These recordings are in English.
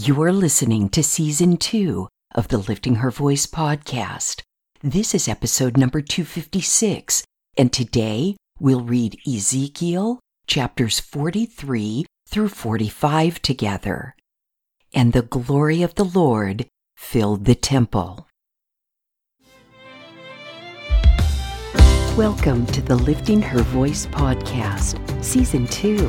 You're listening to season two of the Lifting Her Voice podcast. This is episode number 256, and today we'll read Ezekiel chapters 43 through 45 together. And the glory of the Lord filled the temple. Welcome to the Lifting Her Voice podcast, season two.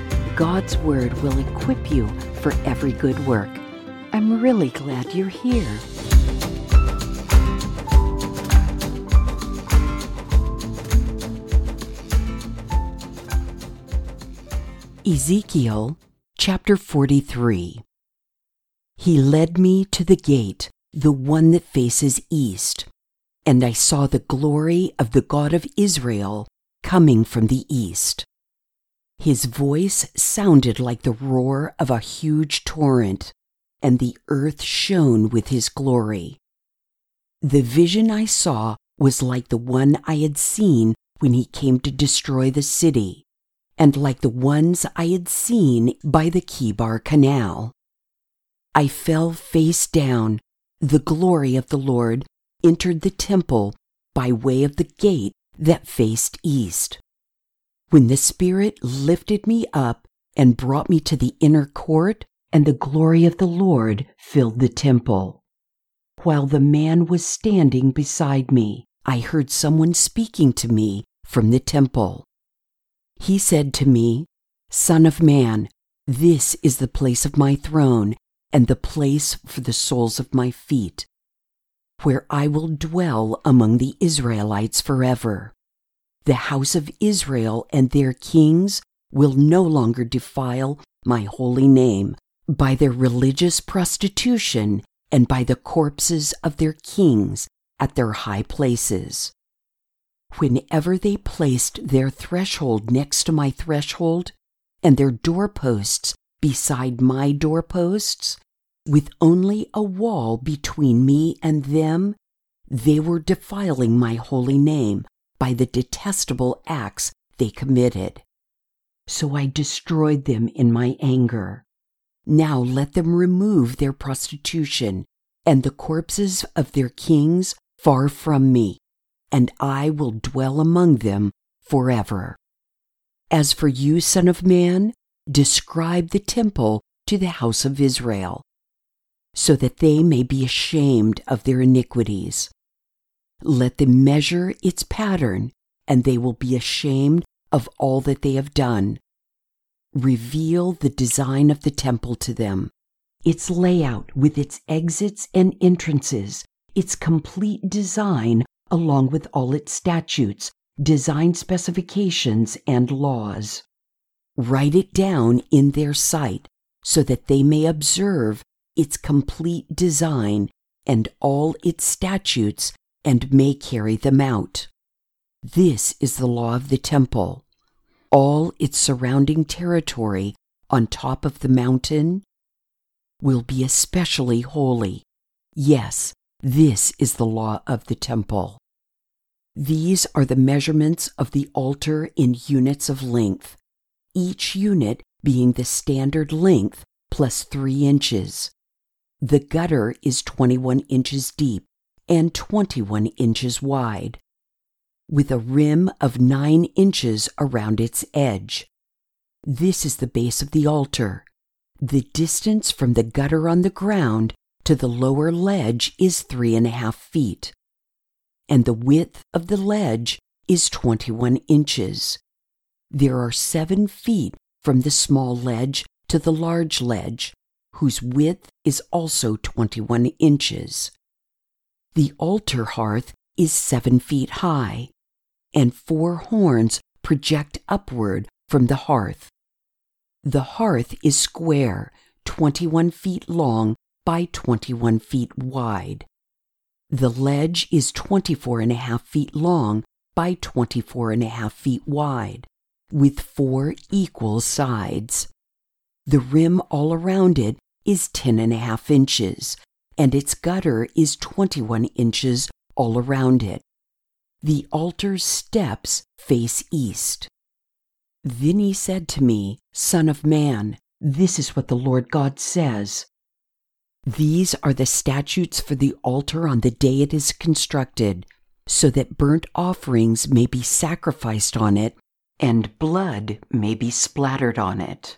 God's Word will equip you for every good work. I'm really glad you're here. Ezekiel chapter 43 He led me to the gate, the one that faces east, and I saw the glory of the God of Israel coming from the east. His voice sounded like the roar of a huge torrent, and the earth shone with his glory. The vision I saw was like the one I had seen when he came to destroy the city, and like the ones I had seen by the Chebar Canal. I fell face down. The glory of the Lord entered the temple by way of the gate that faced east. When the Spirit lifted me up and brought me to the inner court, and the glory of the Lord filled the temple. While the man was standing beside me, I heard someone speaking to me from the temple. He said to me, Son of man, this is the place of my throne and the place for the soles of my feet, where I will dwell among the Israelites forever. The house of Israel and their kings will no longer defile my holy name by their religious prostitution and by the corpses of their kings at their high places. Whenever they placed their threshold next to my threshold and their doorposts beside my doorposts, with only a wall between me and them, they were defiling my holy name by the detestable acts they committed. So I destroyed them in my anger. Now let them remove their prostitution and the corpses of their kings far from me, and I will dwell among them forever. As for you, Son of Man, describe the temple to the house of Israel, so that they may be ashamed of their iniquities. Let them measure its pattern, and they will be ashamed of all that they have done reveal the design of the temple to them, its layout with its exits and entrances, its complete design along with all its statutes, design specifications, and laws. Write it down in their sight so that they may observe its complete design and all its statutes and may carry them out. This is the law of the temple all its surrounding territory on top of the mountain will be especially holy. Yes, this is the law of the temple. These are the measurements of the altar in units of length, each unit being the standard length plus three inches. The gutter is 21 inches deep and 21 inches wide with a rim of nine inches around its edge. This is the base of the altar. The distance from the gutter on the ground to the lower ledge is three and a half feet, and the width of the ledge is 21 inches. There are seven feet from the small ledge to the large ledge, whose width is also 21 inches. The altar hearth is seven feet high and four horns project upward from the hearth. The hearth is square, 21 feet long by 21 feet wide. The ledge is 24 and a half feet long by 24 and a half feet wide, with four equal sides. The rim all around it is 10 and a half inches, and its gutter is 21 inches all around it. The altar's steps face east. Then he said to me, Son of man, this is what the Lord God says. These are the statutes for the altar on the day it is constructed, so that burnt offerings may be sacrificed on it and blood may be splattered on it.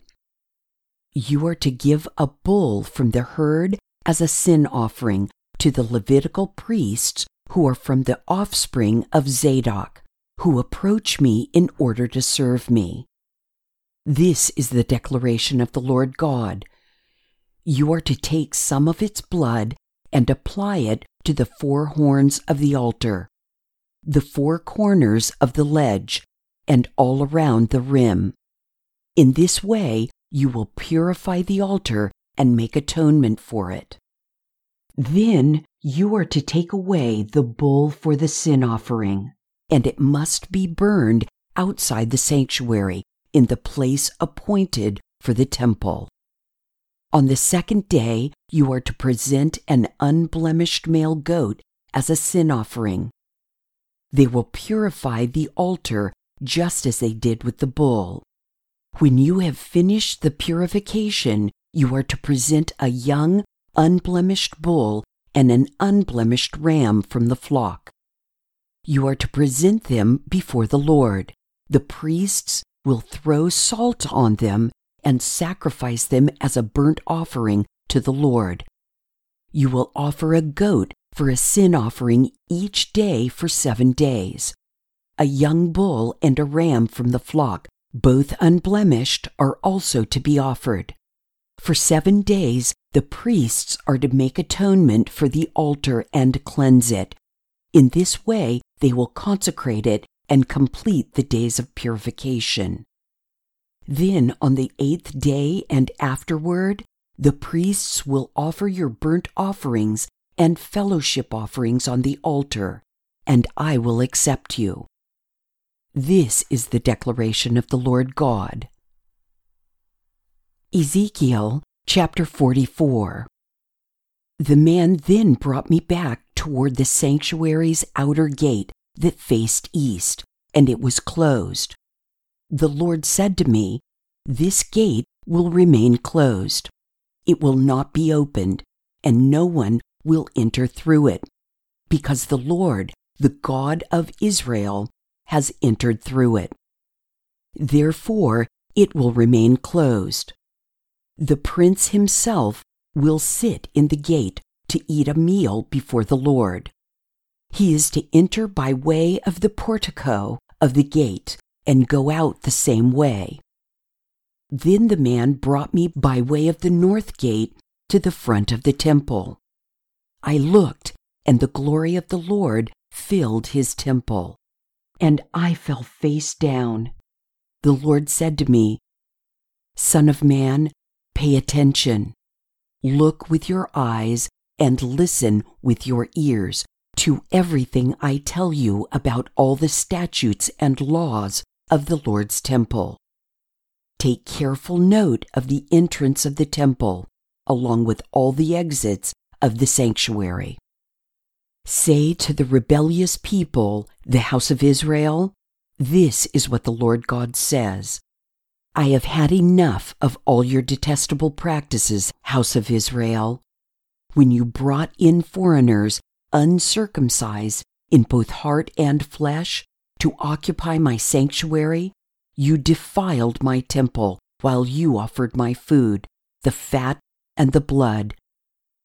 You are to give a bull from the herd as a sin offering to the Levitical priests who are from the offspring of Zadok, who approach me in order to serve me. This is the declaration of the Lord God. You are to take some of its blood and apply it to the four horns of the altar, the four corners of the ledge, and all around the rim. In this way, you will purify the altar and make atonement for it. Then you are to take away the bull for the sin offering, and it must be burned outside the sanctuary in the place appointed for the temple. On the second day, you are to present an unblemished male goat as a sin offering. They will purify the altar just as they did with the bull. When you have finished the purification, you are to present a young, unblemished bull and an unblemished ram from the flock. You are to present them before the Lord. The priests will throw salt on them and sacrifice them as a burnt offering to the Lord. You will offer a goat for a sin offering each day for seven days. A young bull and a ram from the flock, both unblemished, are also to be offered. For seven days, the priests are to make atonement for the altar and cleanse it. In this way, they will consecrate it and complete the days of purification. Then, on the eighth day and afterward, the priests will offer your burnt offerings and fellowship offerings on the altar, and I will accept you. This is the declaration of the Lord God. Ezekiel chapter 44. The man then brought me back toward the sanctuary's outer gate that faced east, and it was closed. The Lord said to me, This gate will remain closed. It will not be opened, and no one will enter through it, because the Lord, the God of Israel, has entered through it. Therefore, it will remain closed. The prince himself will sit in the gate to eat a meal before the Lord. He is to enter by way of the portico of the gate and go out the same way. Then the man brought me by way of the north gate to the front of the temple. I looked, and the glory of the Lord filled his temple and I fell face down. The Lord said to me, Son of man, pay attention. Look with your eyes and listen with your ears to everything I tell you about all the statutes and laws of the Lord's temple. Take careful note of the entrance of the temple, along with all the exits of the sanctuary. Say to the rebellious people, the house of Israel, This is what the Lord God says I have had enough of all your detestable practices, house of Israel. When you brought in foreigners, uncircumcised in both heart and flesh, to occupy my sanctuary, you defiled my temple while you offered my food, the fat and the blood.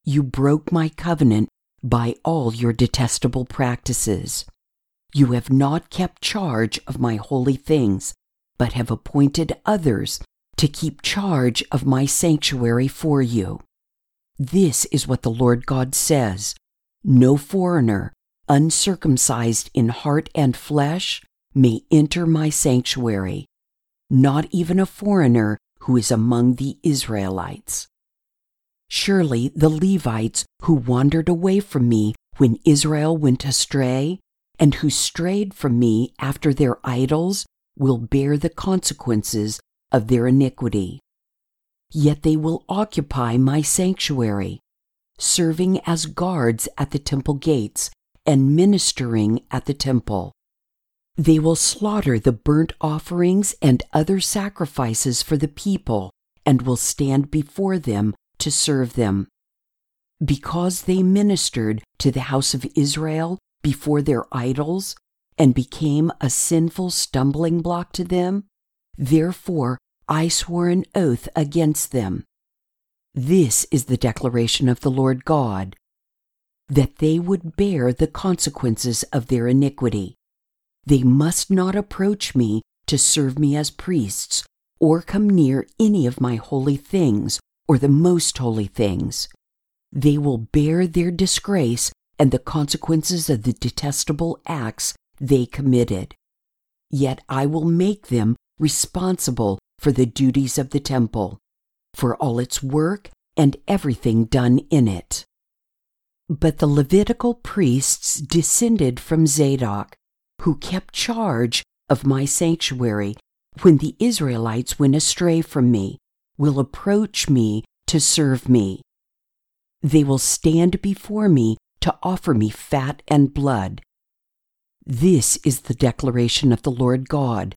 You broke my covenant by all your detestable practices. You have not kept charge of my holy things, but have appointed others to keep charge of my sanctuary for you. This is what the Lord God says No foreigner, uncircumcised in heart and flesh, may enter my sanctuary, not even a foreigner who is among the Israelites. Surely the Levites who wandered away from me when Israel went astray, and who strayed from me after their idols, will bear the consequences of their iniquity. Yet they will occupy my sanctuary, serving as guards at the temple gates and ministering at the temple. They will slaughter the burnt offerings and other sacrifices for the people and will stand before them to serve them. Because they ministered to the house of Israel before their idols and became a sinful stumbling block to them, therefore I swore an oath against them. This is the declaration of the Lord God that they would bear the consequences of their iniquity. They must not approach me to serve me as priests, or come near any of my holy things, or the most holy things. They will bear their disgrace and the consequences of the detestable acts they committed. Yet I will make them responsible for the duties of the temple, for all its work and everything done in it. But the Levitical priests descended from Zadok, who kept charge of my sanctuary when the Israelites went astray from me, will approach me to serve me. They will stand before me to offer me fat and blood. This is the declaration of the Lord God.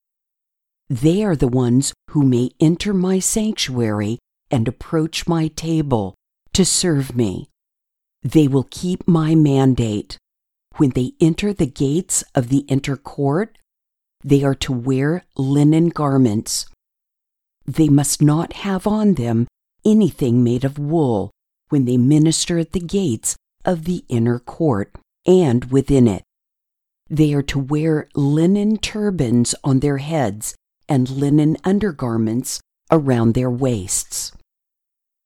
They are the ones who may enter my sanctuary and approach my table to serve me. They will keep my mandate. When they enter the gates of the inner court, they are to wear linen garments. They must not have on them anything made of wool when they minister at the gates of the inner court and within it. They are to wear linen turbans on their heads and linen undergarments around their waists.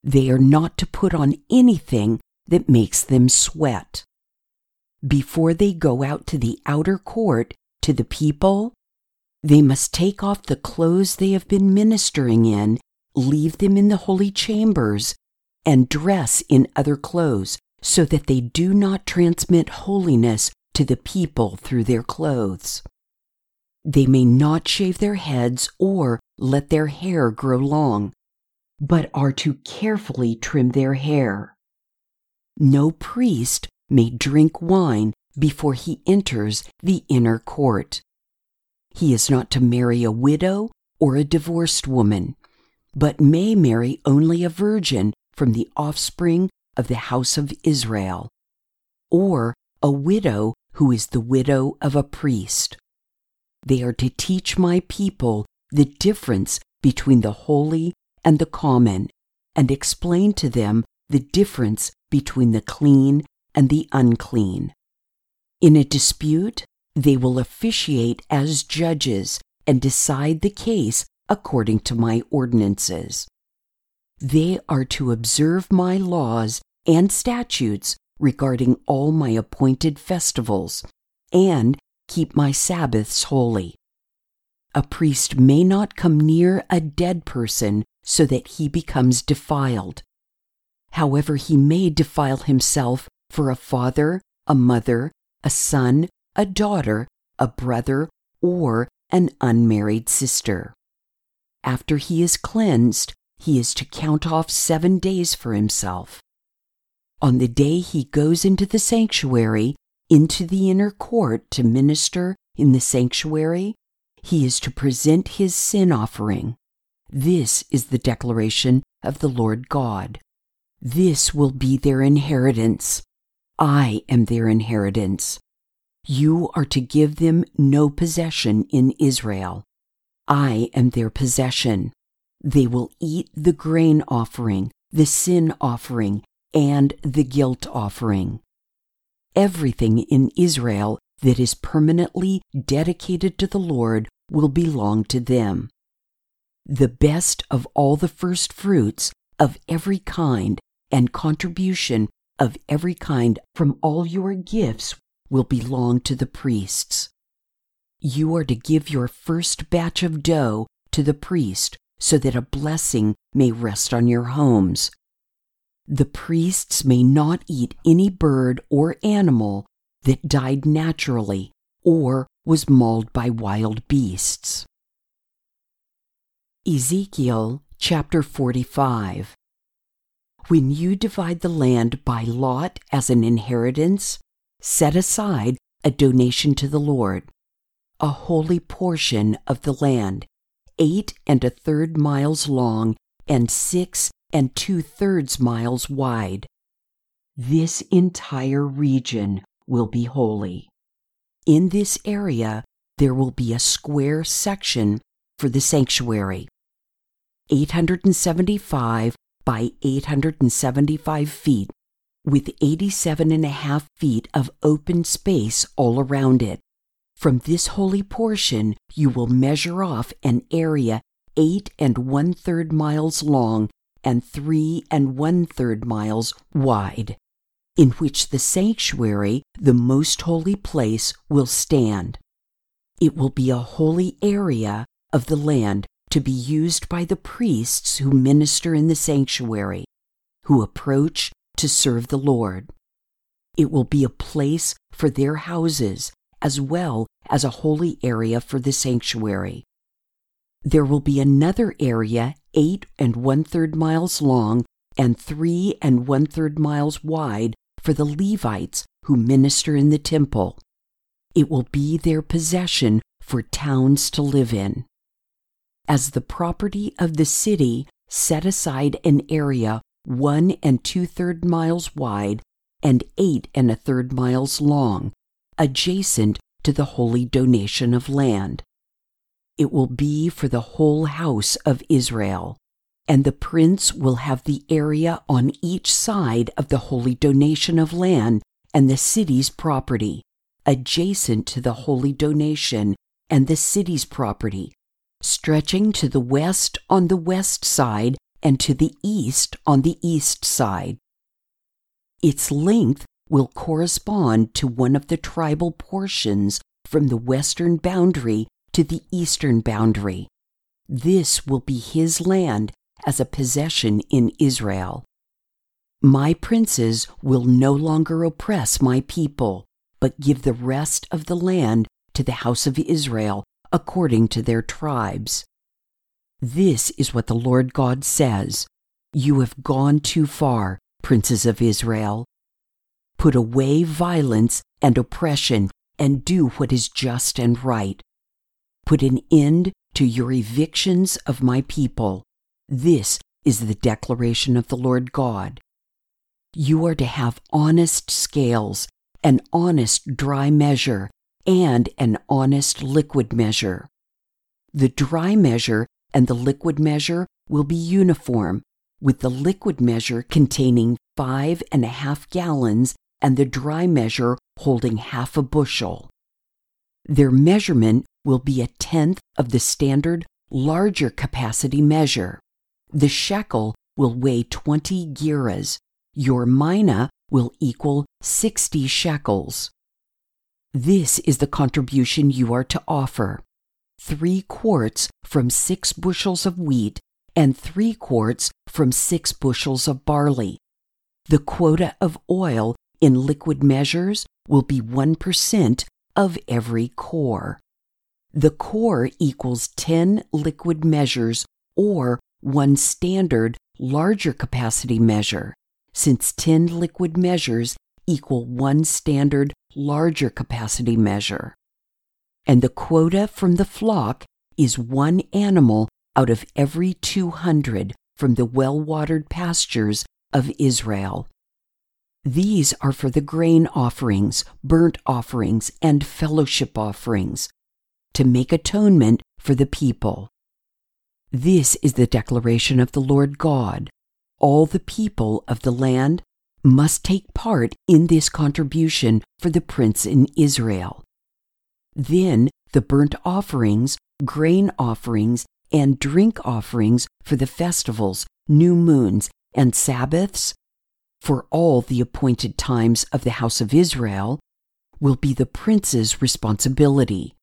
They are not to put on anything that makes them sweat. Before they go out to the outer court to the people, they must take off the clothes they have been ministering in, leave them in the holy chambers, and dress in other clothes, so that they do not transmit holiness to the people through their clothes. They may not shave their heads or let their hair grow long, but are to carefully trim their hair. No priest may drink wine before he enters the inner court. He is not to marry a widow or a divorced woman, but may marry only a virgin from the offspring of the house of Israel, or a widow who is the widow of a priest. They are to teach my people the difference between the holy and the common, and explain to them the difference between the clean and the unclean. In a dispute, they will officiate as judges and decide the case according to my ordinances. They are to observe my laws and statutes regarding all my appointed festivals and keep my Sabbaths holy. A priest may not come near a dead person so that he becomes defiled. However, he may defile himself for a father, a mother, a son, a daughter, a brother, or an unmarried sister. After he is cleansed, he is to count off seven days for himself. On the day he goes into the sanctuary, into the inner court to minister in the sanctuary, he is to present his sin offering. This is the declaration of the Lord God. This will be their inheritance. I am their inheritance. You are to give them no possession in Israel. I am their possession. They will eat the grain offering, the sin offering, and the guilt offering. Everything in Israel that is permanently dedicated to the Lord will belong to them. The best of all the first fruits of every kind and contribution of every kind from all your gifts will belong to the priests. You are to give your first batch of dough to the priest so that a blessing may rest on your homes. The priests may not eat any bird or animal that died naturally or was mauled by wild beasts. Ezekiel chapter 45 When you divide the land by lot as an inheritance, set aside a donation to the Lord, a holy portion of the land, eight and a third miles long and six and two thirds miles wide. This entire region will be holy. In this area, there will be a square section for the sanctuary. 875 by 875 feet, with 87 and a half feet of open space all around it. From this holy portion, you will measure off an area eight and one third miles long and three and one third miles wide, in which the sanctuary, the most holy place, will stand. It will be a holy area of the land to be used by the priests who minister in the sanctuary, who approach to serve the Lord. It will be a place for their houses as well as a holy area for the sanctuary. There will be another area eight and one third miles long and three and one third miles wide for the Levites who minister in the temple. It will be their possession for towns to live in as the property of the city set aside an area one and two third miles wide and eight and a third miles long, adjacent to the holy donation of land. It will be for the whole house of Israel, and the prince will have the area on each side of the holy donation of land and the city's property, adjacent to the holy donation and the city's property, stretching to the west on the west side and to the east on the east side. Its length will correspond to one of the tribal portions from the western boundary to the eastern boundary. This will be his land as a possession in Israel. My princes will no longer oppress my people, but give the rest of the land to the house of Israel according to their tribes. This is what the Lord God says You have gone too far, princes of Israel. Put away violence and oppression and do what is just and right. Put an end to your evictions of my people. This is the declaration of the Lord God. You are to have honest scales, an honest dry measure, and an honest liquid measure. The dry measure and the liquid measure will be uniform, with the liquid measure containing five and a half gallons and the dry measure holding half a bushel. Their measurement will be a tenth of the standard larger capacity measure. The shekel will weigh 20 gerahs. Your mina will equal 60 shekels. This is the contribution you are to offer three quarts from six bushels of wheat and three quarts from six bushels of barley. The quota of oil in liquid measures will be 1% of every cor. The cor equals 10 liquid measures or one standard larger capacity measure, since 10 liquid measures equal one standard larger capacity measure. And the quota from the flock is one animal out of every 200 from the well watered pastures of Israel. These are for the grain offerings, burnt offerings, and fellowship offerings, to make atonement for the people. This is the declaration of the Lord God. All the people of the land must take part in this contribution for the prince in Israel. Then the burnt offerings, grain offerings, and drink offerings for the festivals, new moons, and Sabbaths, for all the appointed times of the house of Israel, will be the prince's responsibility.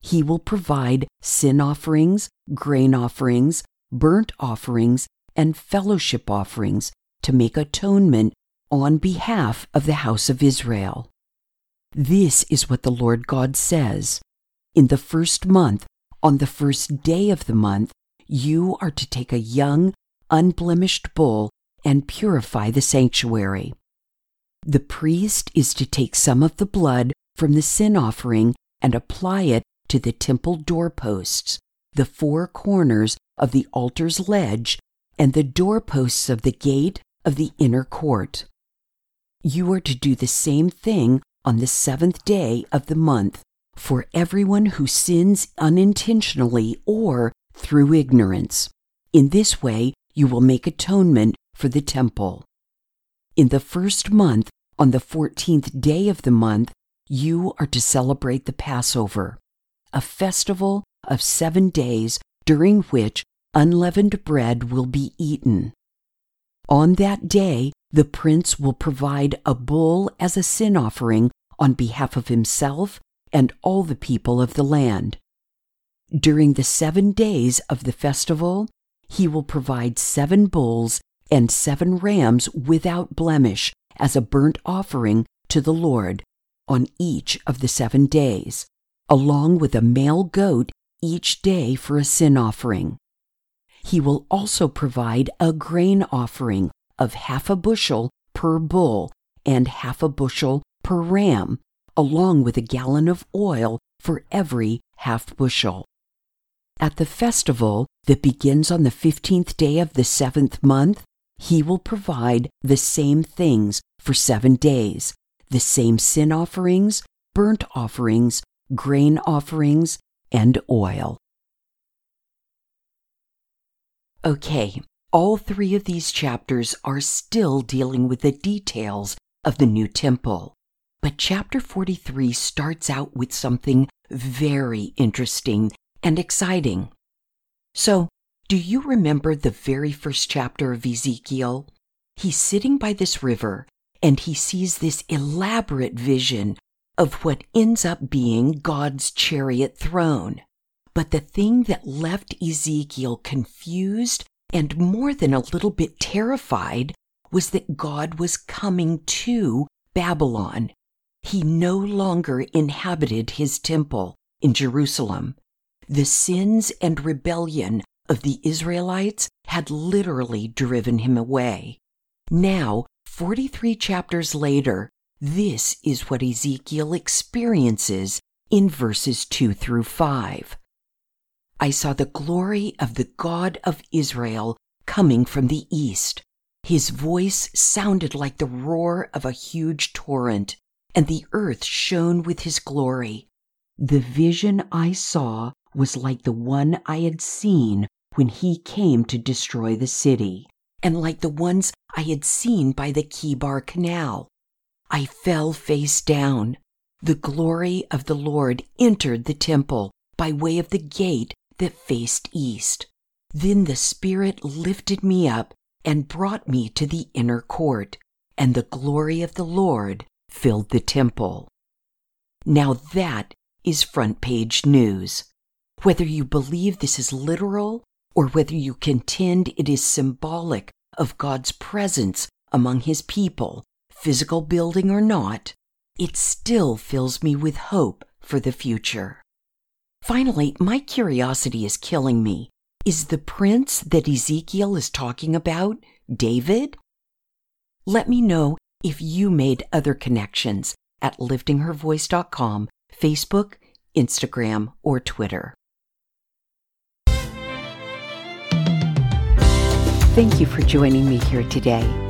He will provide sin offerings, grain offerings, burnt offerings, and fellowship offerings to make atonement on behalf of the house of Israel. This is what the Lord God says. In the first month, on the first day of the month, you are to take a young, unblemished bull and purify the sanctuary. The priest is to take some of the blood from the sin offering and apply it to the temple doorposts, the four corners of the altar's ledge, and the doorposts of the gate of the inner court. You are to do the same thing on the seventh day of the month for everyone who sins unintentionally or through ignorance. In this way, you will make atonement for the temple. In the first month, on the fourteenth day of the month, you are to celebrate the Passover, a festival of seven days during which unleavened bread will be eaten. On that day, the prince will provide a bull as a sin offering on behalf of himself and all the people of the land. During the seven days of the festival, he will provide seven bulls and seven rams without blemish as a burnt offering to the Lord on each of the seven days, along with a male goat each day for a sin offering. He will also provide a grain offering of half a bushel per bull and half a bushel per ram, along with a gallon of oil for every half bushel. At the festival that begins on the fifteenth day of the seventh month, he will provide the same things for seven days the same sin offerings, burnt offerings, grain offerings, and oil. Okay, all three of these chapters are still dealing with the details of the new temple. But chapter 43 starts out with something very interesting and exciting. So, do you remember the very first chapter of Ezekiel? He's sitting by this river and he sees this elaborate vision of what ends up being God's chariot throne. But the thing that left Ezekiel confused and more than a little bit terrified was that God was coming to Babylon. He no longer inhabited his temple in Jerusalem. The sins and rebellion of the Israelites had literally driven him away. Now, 43 chapters later, this is what Ezekiel experiences in verses 2 through 5. I saw the glory of the God of Israel coming from the east. His voice sounded like the roar of a huge torrent, and the earth shone with his glory. The vision I saw was like the one I had seen when he came to destroy the city, and like the ones I had seen by the Chebar Canal. I fell face down. The glory of the Lord entered the temple by way of the gate that faced east. Then the Spirit lifted me up and brought me to the inner court, and the glory of the Lord filled the temple. Now that is front page news. Whether you believe this is literal or whether you contend it is symbolic of God's presence among his people, physical building or not, it still fills me with hope for the future. Finally, my curiosity is killing me. Is the prince that Ezekiel is talking about David? Let me know if you made other connections at liftinghervoice.com, Facebook, Instagram, or Twitter. Thank you for joining me here today.